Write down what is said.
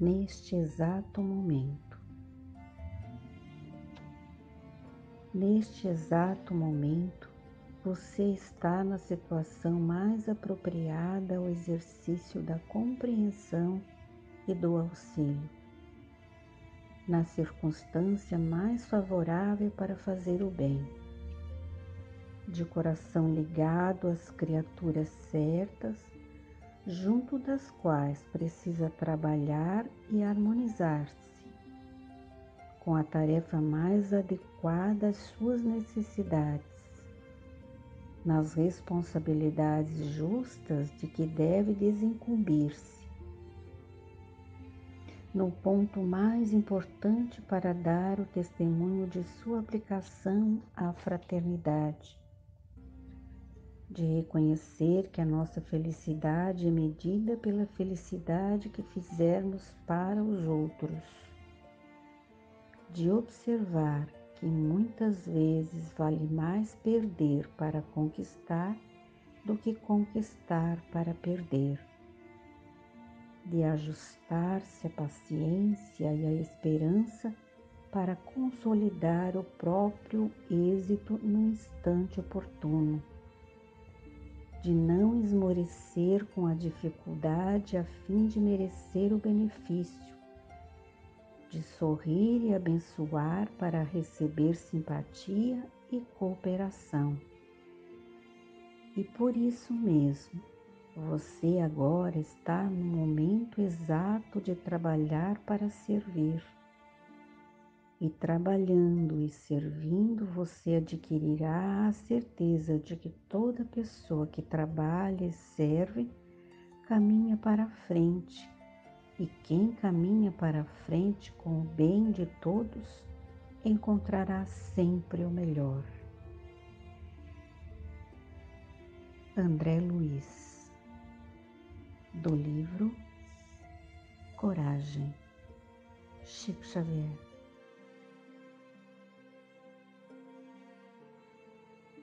neste exato momento. Neste exato momento, você está na situação mais apropriada ao exercício da compreensão e do auxílio, na circunstância mais favorável para fazer o bem, de coração ligado às criaturas certas, junto das quais precisa trabalhar e harmonizar-se com a tarefa mais adequada às suas necessidades nas responsabilidades justas de que deve desincumbir-se. No ponto mais importante para dar o testemunho de sua aplicação à fraternidade, de reconhecer que a nossa felicidade é medida pela felicidade que fizermos para os outros, de observar que muitas vezes vale mais perder para conquistar do que conquistar para perder. De ajustar-se a paciência e a esperança para consolidar o próprio êxito no instante oportuno. De não esmorecer com a dificuldade a fim de merecer o benefício de sorrir e abençoar para receber simpatia e cooperação. E por isso mesmo, você agora está no momento exato de trabalhar para servir. E trabalhando e servindo, você adquirirá a certeza de que toda pessoa que trabalha e serve caminha para frente e quem caminha para frente com o bem de todos encontrará sempre o melhor. André Luiz, do livro Coragem, Chico Xavier.